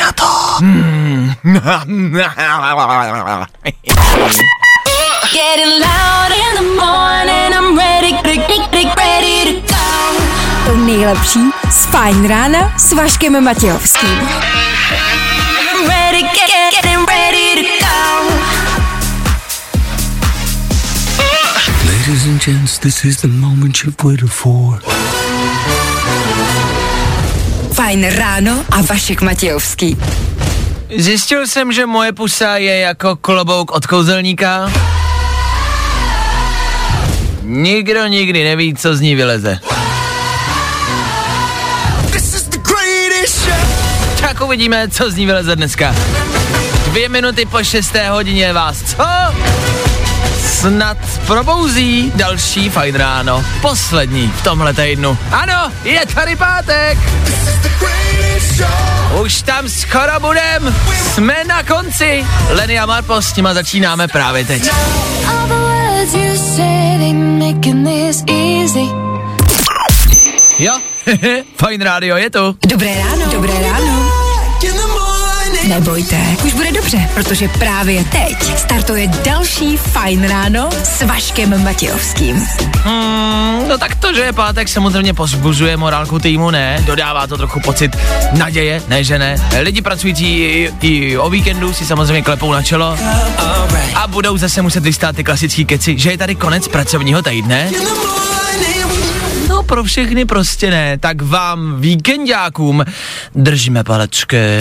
Renato. Getting loud in the morning, I'm ready, ready, ready to go. To nejlepší z Fajn rána s Vaškem Matějovským. Ready, get, get, getting ready to go. Ladies and gents, this is the moment you've waited for. Fajn ráno a Vašek Matějovský. Zjistil jsem, že moje pusa je jako klobouk od kouzelníka. Nikdo nikdy neví, co z ní vyleze. Tak uvidíme, co z ní vyleze dneska. Dvě minuty po šesté hodině vás co? Snad probouzí další fajn ráno. Poslední v tomhle týdnu. Ano, je tady pátek. Už tam skoro budem. Jsme na konci. Lenny a Marpo, s nima začínáme právě teď. Jo, fajn rádio je tu. Dobré ráno. Dobré ráno. Nebojte, už bude dobře, protože právě teď startuje další Fajn ráno s Vaškem Matějovským. Hmm, no tak to, že je pátek, samozřejmě pozbuzuje morálku týmu, ne? Dodává to trochu pocit naděje, ne že ne? Lidi pracující i, i o víkendu si samozřejmě klepou na čelo a budou zase muset vystát ty klasický keci, že je tady konec pracovního týdne. No pro všechny prostě ne, tak vám víkendákům držíme palečky.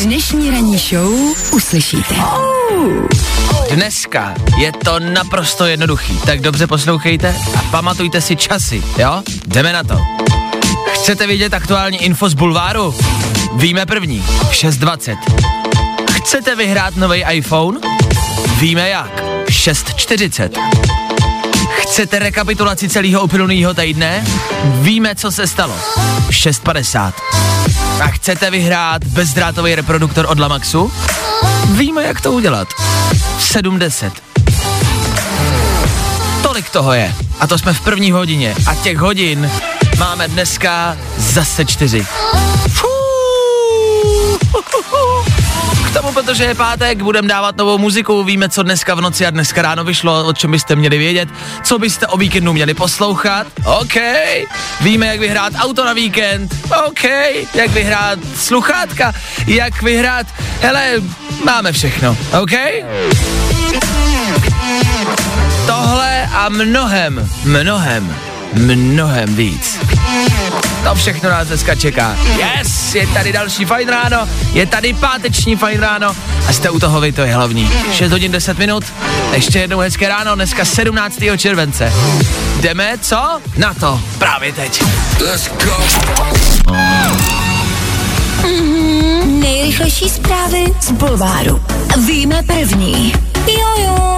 Dnešní ranní show uslyšíte. Dneska je to naprosto jednoduchý, tak dobře poslouchejte a pamatujte si časy, jo? Jdeme na to. Chcete vidět aktuální info z bulváru? Víme první, v 6.20. Chcete vyhrát nový iPhone? Víme jak, v 6.40. Chcete rekapitulaci celého uplynulého týdne? Víme, co se stalo. V 6.50. A chcete vyhrát bezdrátový reproduktor od Lamaxu? Víme, jak to udělat. 70. Tolik toho je. A to jsme v první hodině. A těch hodin máme dneska zase čtyři. Fuuu. Protože je pátek, budeme dávat novou muziku, víme, co dneska v noci a dneska ráno vyšlo, o čem byste měli vědět, co byste o víkendu měli poslouchat. OK, víme, jak vyhrát auto na víkend. OK, jak vyhrát sluchátka, jak vyhrát, hele, máme všechno. OK? Tohle a mnohem, mnohem, mnohem víc. To všechno nás dneska čeká. Yes, je tady další fajn ráno, je tady páteční fajn ráno a jste u toho vy, to je hlavní. 6 hodin 10 minut, ještě jednou hezké ráno, dneska 17. července. Jdeme, co? Na to, právě teď. Let's go. Mm, nejrychlejší zprávy z Bulváru. Víme první. Jo,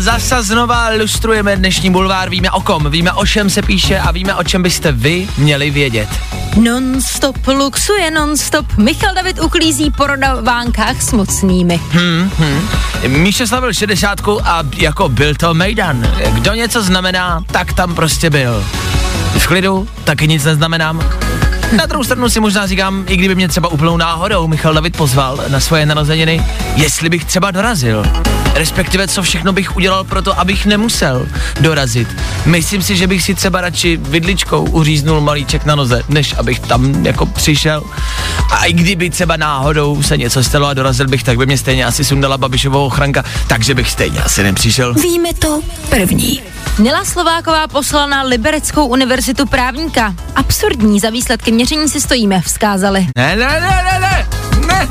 zase znova lustrujeme dnešní bulvár, víme o kom, víme o čem se píše a víme o čem byste vy měli vědět. Non-stop luxuje, non-stop. Michal David uklízí po rodavánkách s mocnými. Hmm, hmm. Míše slavil 60 a jako byl to Mejdan. Kdo něco znamená, tak tam prostě byl. V klidu taky nic neznamenám. Na druhou stranu si možná říkám, i kdyby mě třeba úplnou náhodou Michal David pozval na svoje narozeniny, jestli bych třeba dorazil. Respektive, co všechno bych udělal pro to, abych nemusel dorazit. Myslím si, že bych si třeba radši vidličkou uříznul malíček na noze, než abych tam jako přišel. A i kdyby třeba náhodou se něco stalo a dorazil bych, tak by mě stejně asi sundala Babišovou ochranka, takže bych stejně asi nepřišel. Víme to první. Nela Slováková poslala na Libereckou univerzitu právníka. Absurdní, za výsledky měření si stojíme, vzkázali. Ne, ne, ne, ne, ne,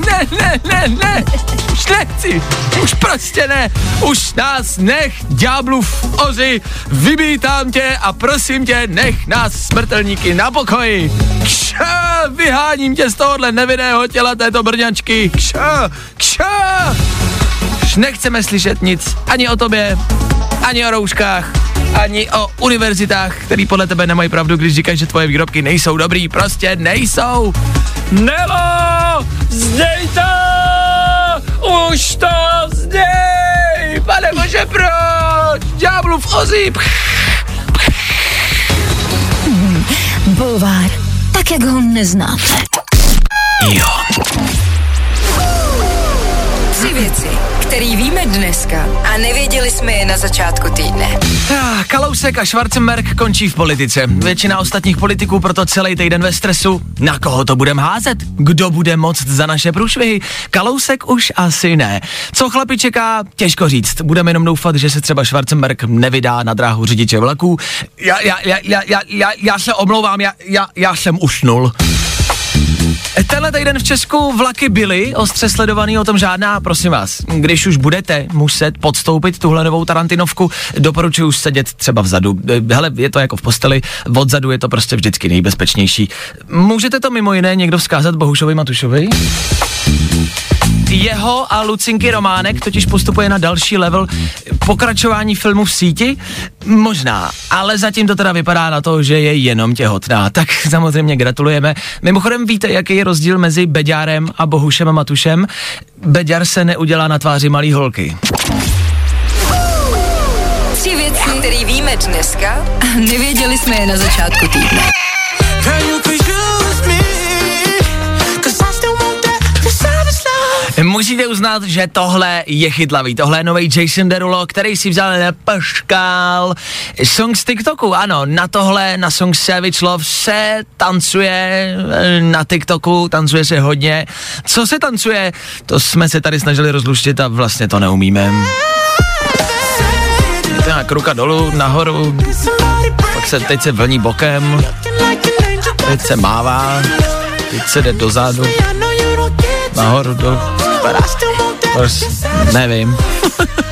ne, ne, ne, ne, už nechci, už prostě ne, už nás nech, ďáblův ozy, vybítám tě a prosím tě, nech nás smrtelníky na pokoji. Kša, vyháním tě z tohohle nevinného těla této brňačky, kša, kša. Už nechceme slyšet nic, ani o tobě, ani o rouškách, ani o univerzitách, který podle tebe nemají pravdu, když říkáš, že tvoje výrobky nejsou dobrý, prostě nejsou. Nelo, zdej to! Už to zdej! Pane bože, proč? Ďáblův ozí! Bulvár, tak jak ho neznáte. Jo. Tři věci, které víme dneska a nevěděli jsme je na začátku týdne. Ah, Kalousek a Schwarzenberg končí v politice. Většina ostatních politiků proto celý týden ve stresu. Na koho to budeme házet? Kdo bude moct za naše průšvihy? Kalousek už asi ne. Co chlapi čeká? Těžko říct. Budeme jenom doufat, že se třeba Schwarzenberg nevydá na dráhu řidiče vlaků. Já, já, já, já, já, já, já se omlouvám, já, já, já jsem usnul. Tenhle týden v Česku vlaky byly ostře sledovaný, o tom žádná, prosím vás. Když už budete muset podstoupit tuhle novou Tarantinovku, doporučuji sedět třeba vzadu. Hele, je to jako v posteli, odzadu je to prostě vždycky nejbezpečnější. Můžete to mimo jiné někdo vzkázat Bohušovi Matušovi? Jeho a Lucinky Románek totiž postupuje na další level pokračování filmu v síti? Možná, ale zatím to teda vypadá na to, že je jenom těhotná. Tak samozřejmě gratulujeme. Mimochodem víte, jaký je rozdíl mezi Beďárem a Bohušem a Matušem? Beďar se neudělá na tváři malý holky. Tři věci, které víme dneska nevěděli jsme je na začátku týdne. Musíte uznat, že tohle je chytlavý. Tohle je nový Jason Derulo, který si vzal nepaškal. Song z TikToku, ano, na tohle, na song Savage Love se tancuje eh, na TikToku, tancuje se hodně. Co se tancuje, to jsme se tady snažili rozluštit a vlastně to neumíme. Tak ruka dolů, nahoru, pak se, teď se vlní bokem, teď se mává, teď se jde dozadu, nahoru, dolů. Prostě, nevím.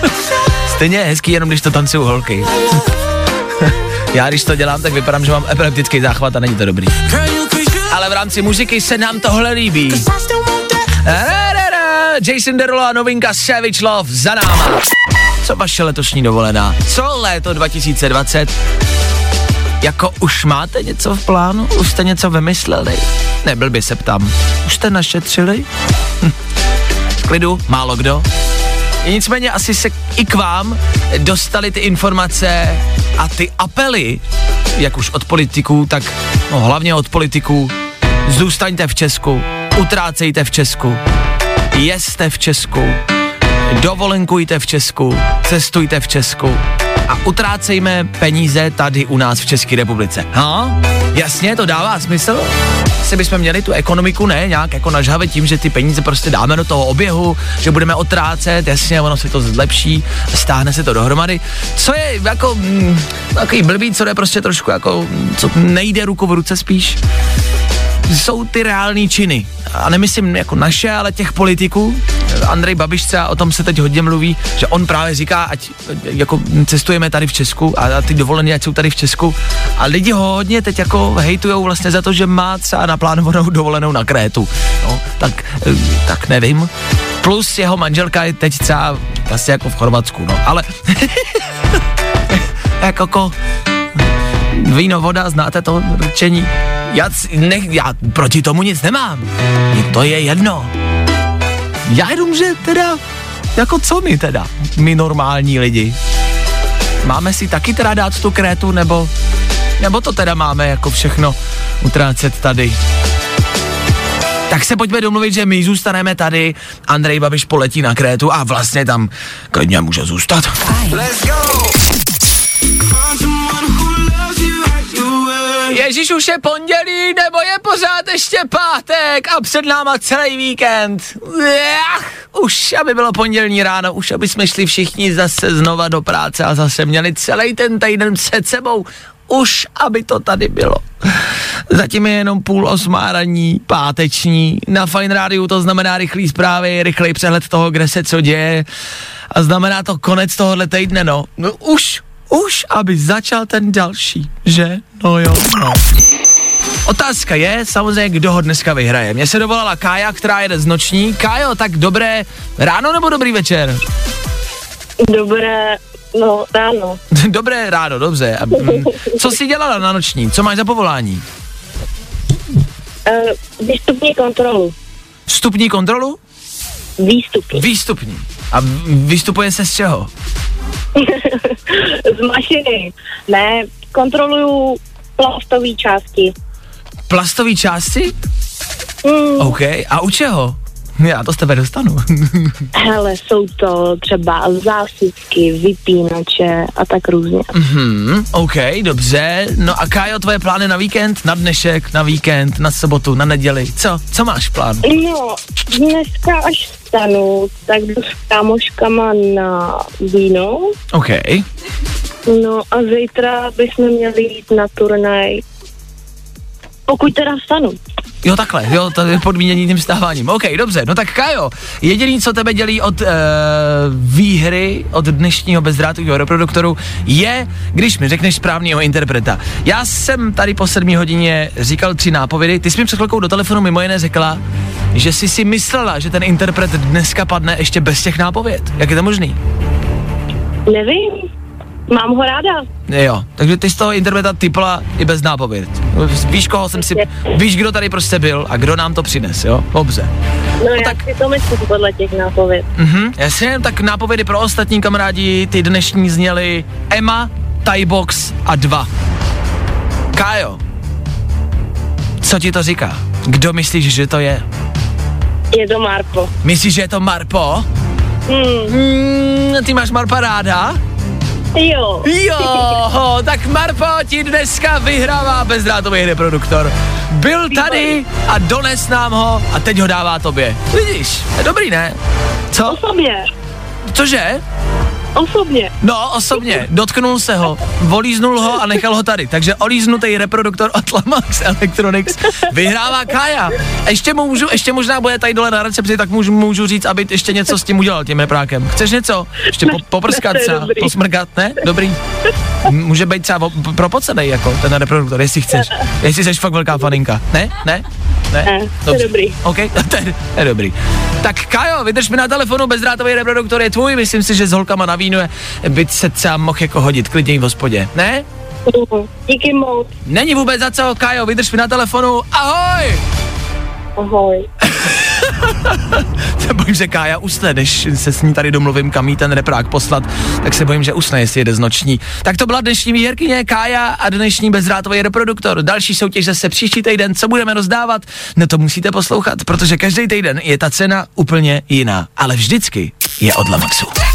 Stejně je hezký, jenom když to tancují holky. Já když to dělám, tak vypadám, že mám epileptický záchvat a není to dobrý. Ale v rámci muziky se nám tohle líbí. Jason Derulo a novinka Savage Love za náma. Co vaše letošní dovolená? Co léto 2020? Jako už máte něco v plánu? Už jste něco vymysleli? Nebyl by se ptám. Už jste našetřili? Klidu, málo kdo. Nicméně asi se i k vám dostali ty informace a ty apely, jak už od politiků, tak no, hlavně od politiků, zůstaňte v Česku, utrácejte v Česku, jeste v Česku, dovolenkujte v Česku, cestujte v Česku a utrácejme peníze tady u nás v České republice. Ha? Jasně, to dává smysl? Si bychom měli tu ekonomiku ne nějak jako nažhavit tím, že ty peníze prostě dáme do toho oběhu, že budeme otrácet, jasně, ono se to zlepší, stáhne se to dohromady. Co je jako mm, takový blbý, co je prostě trošku jako, co nejde ruku v ruce spíš, jsou ty reální činy. A nemyslím jako naše, ale těch politiků. Andrej Babiš třeba, o tom se teď hodně mluví, že on právě říká, ať jako cestujeme tady v Česku a, a ty dovolené, ať jsou tady v Česku. A lidi ho hodně teď jako hejtujou vlastně za to, že má třeba naplánovanou dovolenou na Krétu. No, tak, tak nevím. Plus jeho manželka je teď třeba vlastně jako v Chorvatsku, no, ale jako víno, voda, znáte to rčení? Já, ne, já proti tomu nic nemám. To je jedno. Já jenom, že teda, jako co my teda, my normální lidi? Máme si taky teda dát tu krétu, nebo, nebo to teda máme jako všechno utrácet tady? Tak se pojďme domluvit, že my zůstaneme tady, Andrej Babiš poletí na Krétu a vlastně tam klidně může zůstat. Let's go! Ježíš už je pondělí, nebo je pořád ještě pátek a před náma celý víkend. Ach, už, aby bylo pondělní ráno, už aby jsme šli všichni zase znova do práce a zase měli celý ten týden před sebou. Už, aby to tady bylo. Zatím je jenom půl osmá raní, páteční. Na Fine Radio to znamená rychlý zprávy, rychlej přehled toho, kde se co děje. A znamená to konec tohohle týdne, no. no už, už, aby začal ten další, že? No jo, no. Otázka je samozřejmě, kdo ho dneska vyhraje. Mně se dovolala Kája, která jede z noční. Kájo, tak dobré ráno nebo dobrý večer? Dobré, no ráno. dobré ráno, dobře. A, mm, co jsi dělala na noční? Co máš za povolání? Uh, výstupní kontrolu. Vstupní kontrolu? Výstupní. Výstupní. A vystupuje se z čeho? z mašiny. Ne, kontroluju plastové části. Plastové části? Mm, OK, a u čeho? Já to z tebe dostanu. hele, jsou to třeba zásuvky, vypínače a tak různě. hmm, OK, dobře. No a Kájo, tvoje plány na víkend? Na dnešek, na víkend, na sobotu, na neděli? Co? Co máš plán? No, dneska až vstanu, tak jdu s kámoškama na víno. OK. No a zítra bychom měli jít na turnaj. Pokud teda vstanu. Jo, takhle, jo, to je podmínění tím vstáváním. OK, dobře, no tak Kajo, jediný, co tebe dělí od uh, výhry, od dnešního bezdrátového reproduktoru, je, když mi řekneš správného interpreta. Já jsem tady po sedmí hodině říkal tři nápovědy, ty jsi mi před chvilkou do telefonu mimo jiné řekla, že jsi si myslela, že ten interpret dneska padne ještě bez těch nápověd. Jak je to možný? Nevím, mám ho ráda. Jo, takže ty z toho interpreta typla i bez nápověd. Víš, koho jsem si, víš, kdo tady prostě byl a kdo nám to přines, jo? Dobře. No, já tak- si to myslím podle těch nápověd. Mhm, jasně, tak nápovědy pro ostatní kamarádi, ty dnešní zněly Emma, Tybox a dva. Kájo, co ti to říká? Kdo myslíš, že to je? Je to Marpo. Myslíš, že je to Marpo? Hmm, Hmm, ty máš Marpa ráda? Jo. Jo, tak Marpo ti dneska vyhrává bezdrátový reproduktor. Byl tady a dones nám ho a teď ho dává tobě. Vidíš, je dobrý, ne? Co? Osobně. Cože? Osobně. No, osobně, dotknul se ho, volíznul ho a nechal ho tady. Takže olíznutý reproduktor od Lamax Electronics vyhrává Kája. Ještě můžu, ještě možná bude tady dole na recepci, tak můžu, můžu říct, aby ještě něco s tím udělal, tím reprákem. Chceš něco? Ještě po, poprskat třeba, dobrý. posmrkat, ne? Dobrý. Může být třeba propocenej, jako ten reproduktor, jestli chceš. Jestli jsi fakt velká faninka. Ne? Ne? Ne? Ne, to je dobrý. OK, to je, to je dobrý. Tak Kajo, vydrž mi na telefonu, bezdrátový reproduktor je tvůj, myslím si, že s holkama na vínu je, by se třeba mohl jako hodit klidně v hospodě. Ne? Mhm. Díky moc. Není vůbec za co, Kajo, vydrž mi na telefonu, ahoj! Ahoj. Se bojím, že Kája usne, než se s ní tady domluvím, kam jí ten reprák poslat, tak se bojím, že usne, jestli jede z noční. Tak to byla dnešní výherkyně Kája a dnešní bezdrátový reproduktor. Další soutěž zase příští týden, co budeme rozdávat? No to musíte poslouchat, protože každý týden je ta cena úplně jiná, ale vždycky je od Lamaxu.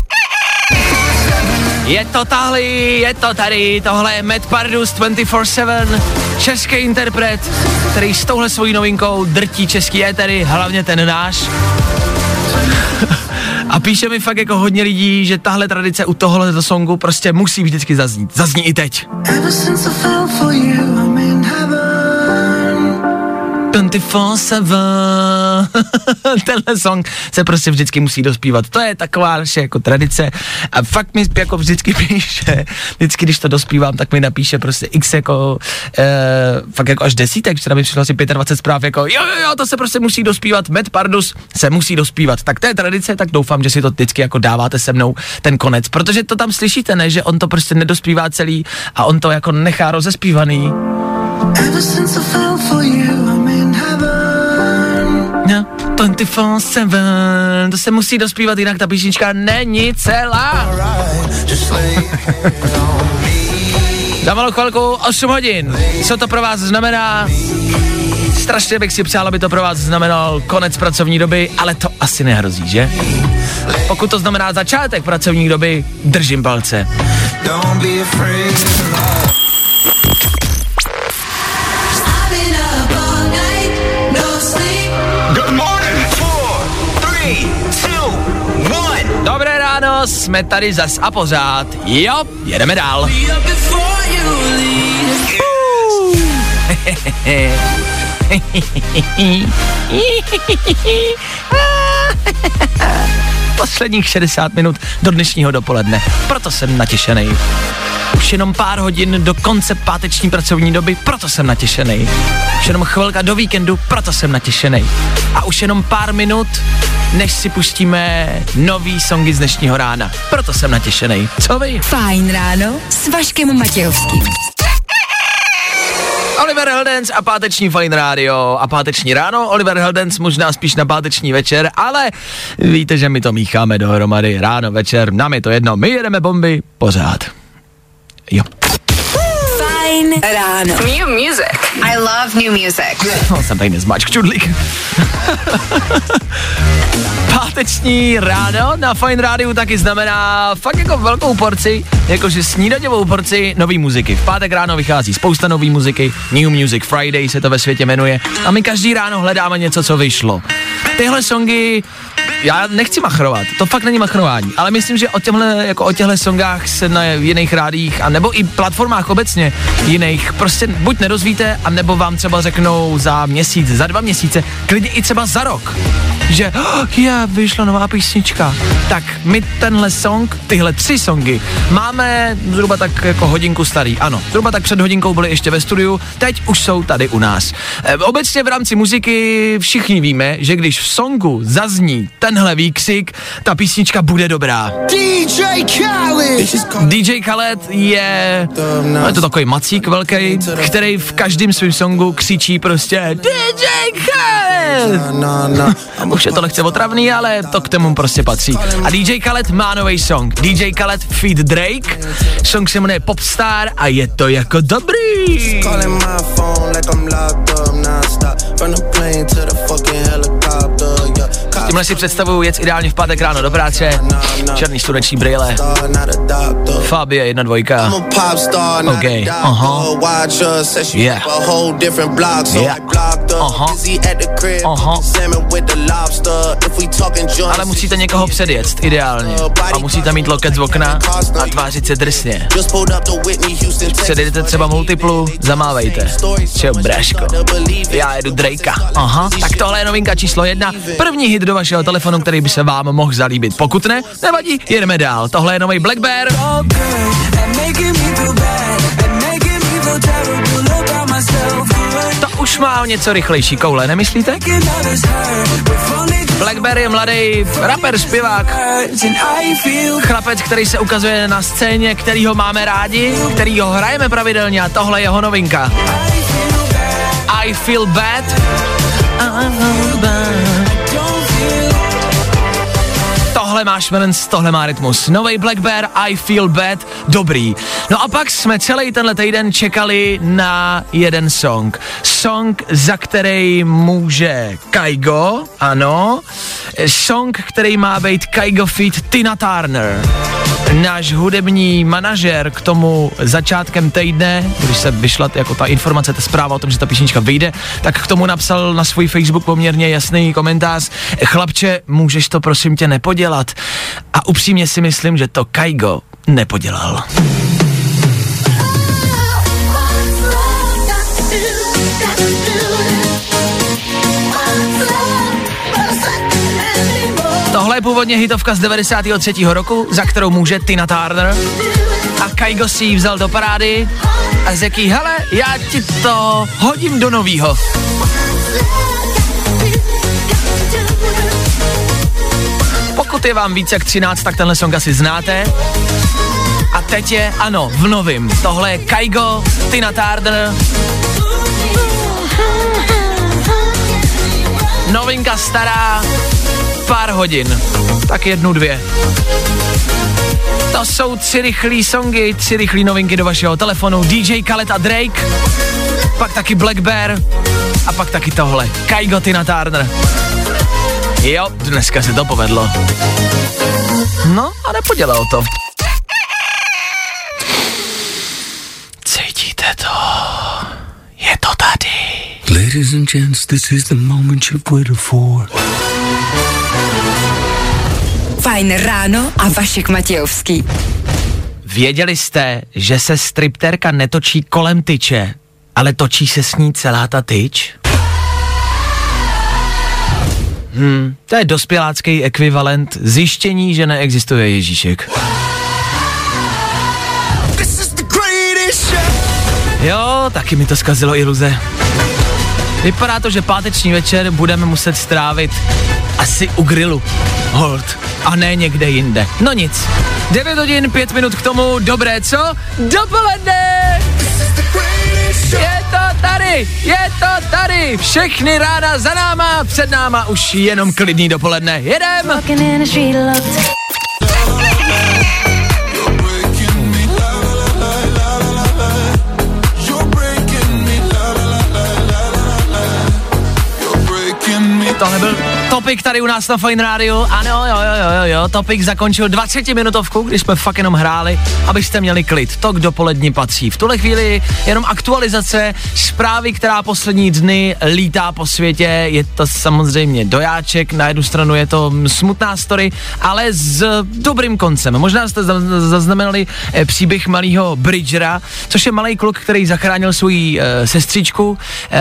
Je to tahle, je to tady, tohle je Matt Pardus 24-7, český interpret, který s touhle svojí novinkou drtí český étery, hlavně ten náš. A píše mi fakt jako hodně lidí, že tahle tradice u tohohle songu prostě musí vždycky zaznít. Zazní i teď. Ever since I fell for you, I'm in heaven. 24-7. Tenhle song se prostě vždycky musí dospívat. To je taková naše jako tradice. A fakt mi jako vždycky píše, vždycky, když to dospívám, tak mi napíše prostě x jako, e, fakt jako až desítek, včera mi přišlo asi 25 zpráv jako, jo, jo, jo, to se prostě musí dospívat, Matt Pardus se musí dospívat. Tak to je tradice, tak doufám, že si to vždycky jako dáváte se mnou ten konec, protože to tam slyšíte, ne, že on to prostě nedospívá celý a on to jako nechá rozespívaný. Ever since I fell for you, 24-7, to se musí dospívat, jinak ta písnička není celá. Za malou chvilku 8 hodin. Co to pro vás znamená? Strašně bych si přál, aby to pro vás znamenal konec pracovní doby, ale to asi nehrozí, že? Pokud to znamená začátek pracovní doby, držím palce. Don't be afraid. Jsme tady zas a pořád. Jo, jedeme dál. Posledních 60 minut do dnešního dopoledne, proto jsem natěšený. Už jenom pár hodin do konce páteční pracovní doby, proto jsem natěšený. Už jenom chvilka do víkendu, proto jsem natěšený. A už jenom pár minut, než si pustíme nový songy z dnešního rána. Proto jsem natěšený. Co vy? Fajn ráno s Vaškem Matějovským. Oliver Heldens a páteční Fine Radio a páteční ráno. Oliver Heldens možná spíš na páteční večer, ale víte, že my to mícháme dohromady ráno, večer, nám je to jedno. My jedeme bomby pořád. Jo. Fajn ráno. New music. I love new music. No, jsem tady nezmačk čudlík. Páteční ráno na Fine Rádiu taky znamená fakt jako velkou porci, jakože snídaňovou porci nový muziky. V pátek ráno vychází spousta nový muziky, New Music Friday se to ve světě jmenuje a my každý ráno hledáme něco, co vyšlo. Tyhle songy já nechci machrovat, to fakt není machrování, ale myslím, že o těchhle, jako o těchhle songách se na jiných rádích a nebo i platformách obecně jiných prostě buď nerozvíte, a nebo vám třeba řeknou za měsíc, za dva měsíce, klidně i třeba za rok, že oh, je, vyšla nová písnička. Tak my tenhle song, tyhle tři songy, máme zhruba tak jako hodinku starý. Ano, zhruba tak před hodinkou byli ještě ve studiu, teď už jsou tady u nás. E, obecně v rámci muziky všichni víme, že když v songu zazní tenhle výksik, ta písnička bude dobrá. DJ Khaled! DJ Khaled je, no je to takový macík velký, který v každém svém songu křičí prostě DJ Khaled! Už je to lehce otravný, ale to k tomu prostě patří. A DJ Khaled má nový song. DJ Khaled feed Drake. Song se jmenuje Popstar a je to jako dobrý. Tímhle si představuju jec ideálně v pátek ráno do práce, černý sluneční brýle, Fabie jedna dvojka, OK, aha, yeah, yeah, aha, aha, ale musíte někoho předjet, ideálně, a musíte mít loket z okna a tvářit se drsně. Předjedete třeba multiplu, zamávejte. Čau, braško, já jedu Drakea, aha, tak tohle je novinka číslo jedna, první hit do vašeho telefonu, který by se vám mohl zalíbit. Pokud ne, nevadí, jedeme dál. Tohle je nový Black Bear. To už má něco rychlejší koule, nemyslíte? Blackberry je mladý rapper, zpěvák, chlapec, který se ukazuje na scéně, který ho máme rádi, který ho hrajeme pravidelně a tohle je jeho novinka. I feel bad. I feel bad tohle má šmelenc, tohle má rytmus. Nový Black Bear, I Feel Bad, dobrý. No a pak jsme celý tenhle týden čekali na jeden song. Song, za který může Kaigo, ano. Song, který má být Kaigo feat Tina Turner. Náš hudební manažer k tomu začátkem týdne, když se vyšla jako ta informace, ta zpráva o tom, že ta písnička vyjde, tak k tomu napsal na svůj Facebook poměrně jasný komentář. Chlapče, můžeš to prosím tě nepodělat? A upřímně si myslím, že to Kaigo nepodělal. Tohle je původně hitovka z 93. roku, za kterou může Tina Turner. A Kaigo si ji vzal do parády a řekl hele, já ti to hodím do novýho. Pokud je vám více jak 13, tak tenhle song asi znáte. A teď je, ano, v novým. Tohle je Kaigo, Tina Turner. Novinka stará, pár hodin. Tak jednu, dvě. To jsou tři rychlý songy, tři rychlý novinky do vašeho telefonu. DJ Khaled a Drake, pak taky Black Bear a pak taky tohle. Kaigo Tina Turner. Jo, dneska se to povedlo. No a nepodělal to. Cítíte to? Je to tady. Ladies and gents, this is the moment you've waited for. Fajn ráno a Vašek Matějovský. Věděli jste, že se stripterka netočí kolem tyče, ale točí se s ní celá ta tyč? Hmm, to je dospělácký ekvivalent zjištění, že neexistuje Ježíšek. Jo, taky mi to zkazilo iluze. Vypadá to, že páteční večer budeme muset strávit asi u grilu. Hold. A ne někde jinde. No nic. 9 hodin, 5 minut k tomu. Dobré, co? Dopoledne! Je to tady, je to tady. Všechny ráda za náma, před náma už jenom klidný dopoledne. Jedem! Tohle byl topik tady u nás na Fine Radio. Ano, jo, jo, jo, jo, jo. Topik zakončil 20 minutovku, když jsme fakt jenom hráli, abyste měli klid. To k dopolední patří. V tuhle chvíli jenom aktualizace zprávy, která poslední dny lítá po světě. Je to samozřejmě dojáček, na jednu stranu je to smutná story, ale s dobrým koncem. Možná jste zaznamenali eh, příběh malého Bridgera, což je malý kluk, který zachránil svou e, sestřičku. E,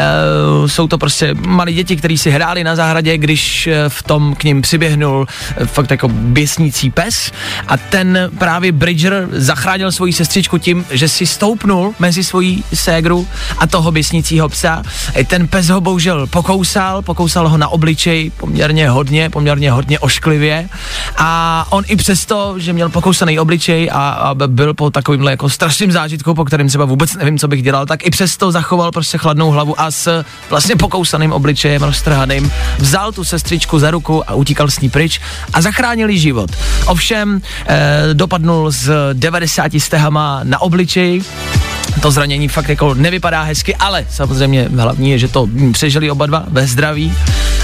jsou to prostě malí děti, kteří si hráli na zahradě, když e, v tom k ním přiběhnul e, fakt jako běsnící pes a ten právě Bridger zachránil svoji sestřičku tím, že si stoupnul mezi svojí ségru a toho běsnícího psa. Ten pes ho bohužel pokousal, pokousal ho na obličej poměrně hodně, poměrně hodně ošklivě a on i přesto, že měl pokousaný obličej a, a byl po takovýmhle jako strašným zážitku, po kterém třeba vůbec nevím, co bych dělal, tak i přesto zachoval prostě chladnou hlavu a s vlastně pokousaným obličejem roztrhaným vzal tu sestřičku za ruku a utíkal s ní pryč a zachránil jí život. Ovšem eh, dopadnul s 90 stehama na obličej, to zranění fakt jako nevypadá hezky, ale samozřejmě hlavní je, že to přežili oba dva ve zdraví.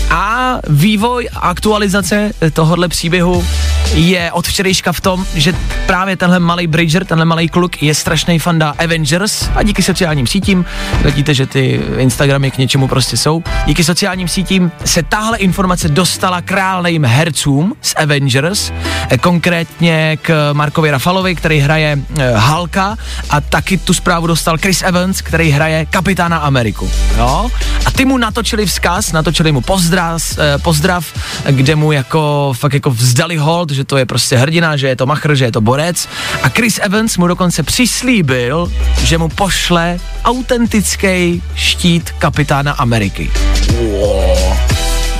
A vývoj a aktualizace tohohle příběhu je od včerejška v tom, že právě tenhle malý Bridger, tenhle malý kluk je strašný fanda Avengers a díky sociálním sítím, vidíte, že ty Instagramy k něčemu prostě jsou, díky sociálním sítím se tahle informace dostala králným hercům z Avengers, konkrétně k Markovi Rafalovi, který hraje Halka a taky tu zprávu dostal Chris Evans, který hraje Kapitána Ameriku. Jo? A ty mu natočili vzkaz, natočili mu pozdrav, eh, pozdrav, kde mu jako fakt jako vzdali hold, že to je prostě hrdina, že je to machr, že je to borec. A Chris Evans mu dokonce přislíbil, že mu pošle autentický štít kapitána Ameriky. Wow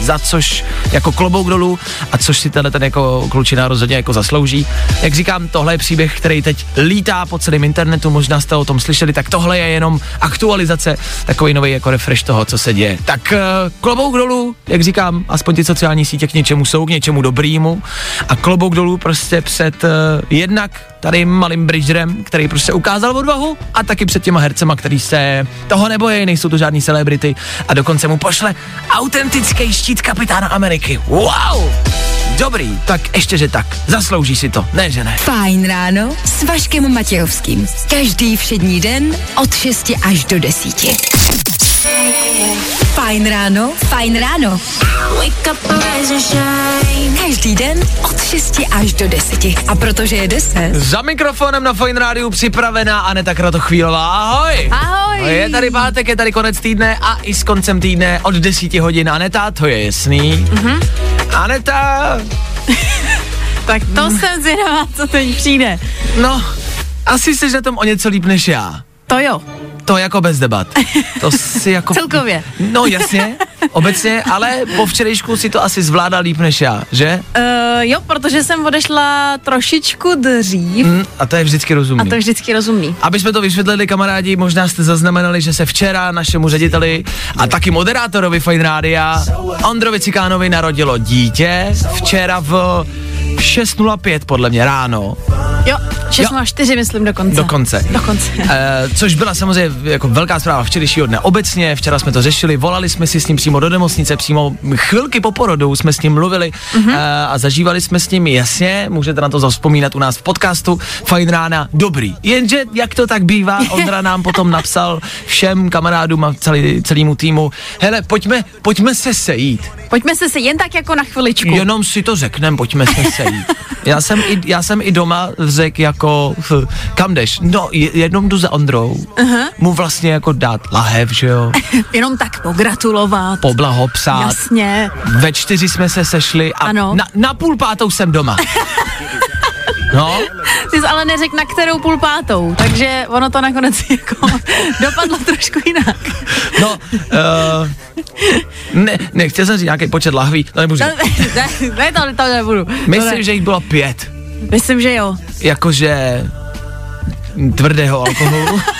za což jako klobouk dolů a což si tenhle ten jako klučina rozhodně jako zaslouží. Jak říkám, tohle je příběh, který teď lítá po celém internetu, možná jste o tom slyšeli, tak tohle je jenom aktualizace, takový nový jako refresh toho, co se děje. Tak uh, klobouk dolů, jak říkám, aspoň ty sociální sítě k něčemu jsou, k něčemu dobrýmu a klobouk dolů prostě před uh, jednak tady malým Bridgerem, který prostě ukázal odvahu a taky před těma hercema, který se toho nebojí, nejsou to žádný celebrity a dokonce mu pošle autentický štít kapitána Ameriky. Wow! Dobrý, tak ještě, že tak. Zaslouží si to, ne, že ne. Fajn ráno s Vaškem Matějovským. Každý všední den od 6 až do 10. Fajn ráno, fajn ráno. Každý den od 6 až do 10. A protože je 10. Za mikrofonem na Fine Rádiu připravená Aneta Kratochvílová. Ahoj! Ahoj! Je tady pátek, je tady konec týdne a i s koncem týdne od 10 hodin Aneta, to je jasný. Mm-hmm. Aneta... tak to mm. jsem zvědavá, co teď přijde. No, asi jsi na tom o něco líp než já. To jo. To jako bez debat. To si jako... Celkově. No jasně, obecně, ale po včerejšku si to asi zvládá líp než já, že? Uh, jo, protože jsem odešla trošičku dřív. Mm, a to je vždycky rozumný. A to je vždycky rozumný. Aby jsme to vysvětlili, kamarádi, možná jste zaznamenali, že se včera našemu řediteli a taky moderátorovi Fine Rádia Ondrovi Cikánovi narodilo dítě. Včera v 6.05 podle mě ráno. Jo, 6.04 myslím dokonce. Dokonce. Dokonce. E, což byla samozřejmě jako velká zpráva včerejšího dne obecně, včera jsme to řešili, volali jsme si s ním přímo do nemocnice, přímo chvilky po porodu jsme s ním mluvili mm-hmm. e, a zažívali jsme s ním, jasně, můžete na to zavzpomínat u nás v podcastu, fajn rána, dobrý. Jenže, jak to tak bývá, Ondra nám potom napsal všem kamarádům a celý, celému týmu, hele, pojďme, pojďme se sejít. Pojďme se sejít, jen tak jako na chviličku. Jenom si to řekneme, pojďme se sejít. Já jsem i, já jsem i doma řekl jako, kam jdeš? No, jednou jdu za Ondrou, uh-huh. mu vlastně jako dát lahev, že jo? Jenom tak pogratulovat. Poblahopsát. Jasně. Ve čtyři jsme se sešli a ano. Na, na půl pátou jsem doma. No. Ty jsi ale neřekl na kterou půl pátou, takže ono to nakonec jako dopadlo trošku jinak. No, uh, ne, nechtěl jsem říct nějaký počet lahví, to nebudu ne, ne, ne, to, to nebudu. Myslím, to ne. že jich bylo pět. Myslím, že jo. Jakože tvrdého alkoholu.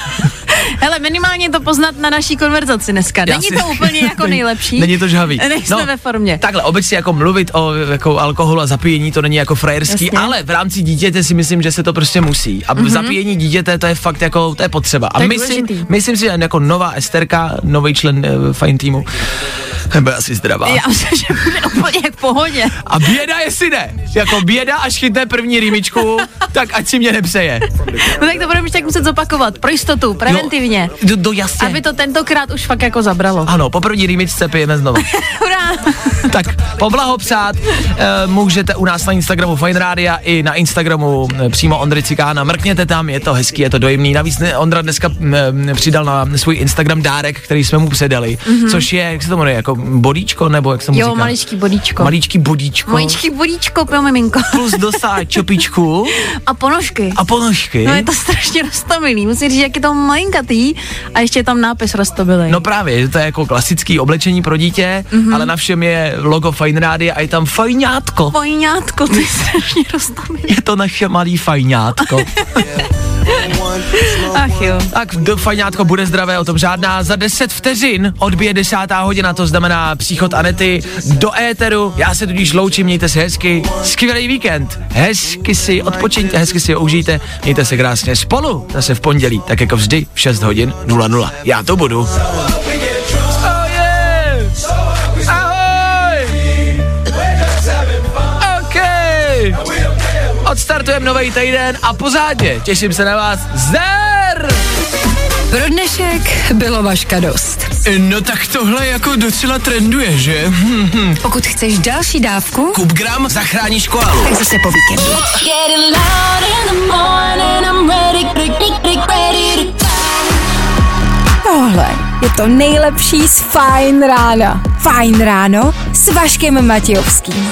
Hele, minimálně to poznat na naší konverzaci dneska. Není si- to úplně jako nejlepší. Není to žhavý. No, Nejsme ve formě. Takhle, obecně jako mluvit o jako alkoholu a zapíjení, to není jako frajerský, Jasně. ale v rámci dítěte si myslím, že se to prostě musí. A mm-hmm. zapíjení dítěte, to je fakt jako, to je potřeba. A myslím, důležitý. myslím si, že jako nová Esterka, nový člen uh, fajn týmu, bude asi zdravá. Já myslím, že bude úplně v pohodě. A běda, jestli ne. Jako běda, až chytne první rýmičku, tak ať si mě nepřeje. No tak to budeme tak muset zopakovat. Pro jistotu, preventivně. No, do, do jasně. Aby to tentokrát už fakt jako zabralo. Ano, po první rýmičce pijeme znova. Hurá! tak poblahopřát e, můžete u nás na Instagramu Fine Rádia i na Instagramu e, přímo Ondry Cikána. Mrkněte tam, je to hezký, je to dojemný. Navíc ne, Ondra dneska m, přidal na svůj Instagram dárek, který jsme mu předali, mm-hmm. což je, jak se to jmenuje, jako bodíčko, nebo jak se mu Jo, říká? maličký bodíčko. Maličký bodíčko. Maličký bodíčko pro miminko. Plus dosá čopičku A ponožky. a ponožky. No je to strašně roztomilý. Musím říct, jak je to malinkatý a ještě je tam nápis roztomilý. No právě, že to je jako klasický oblečení pro dítě, mm-hmm. ale na všem je logo Fine Rádia a je tam fajňátko. Fajňátko, to je strašně roztomilý. Je to naše malý fajňátko. Ach jo. Tak do fajňátko bude zdravé, o tom žádná. Za 10 vteřin odbije desátá hodina, to znamená příchod Anety do éteru. Já se tudíž loučím, mějte se hezky. Skvělý víkend. Hezky si odpočiňte, hezky si ho užijte. Mějte se krásně spolu. Zase v pondělí, tak jako vždy v 6 hodin 00. Já to budu. Odstartujeme nový týden a pořádně. Těším se na vás. Zer! Pro dnešek bylo vaška dost. No tak tohle jako docela trenduje, že? Pokud chceš další dávku, Kup gram zachráníš koalu. tak zase po víkendu. Tohle je to nejlepší z Fine rána. Fine ráno s Vaškem Matějovským.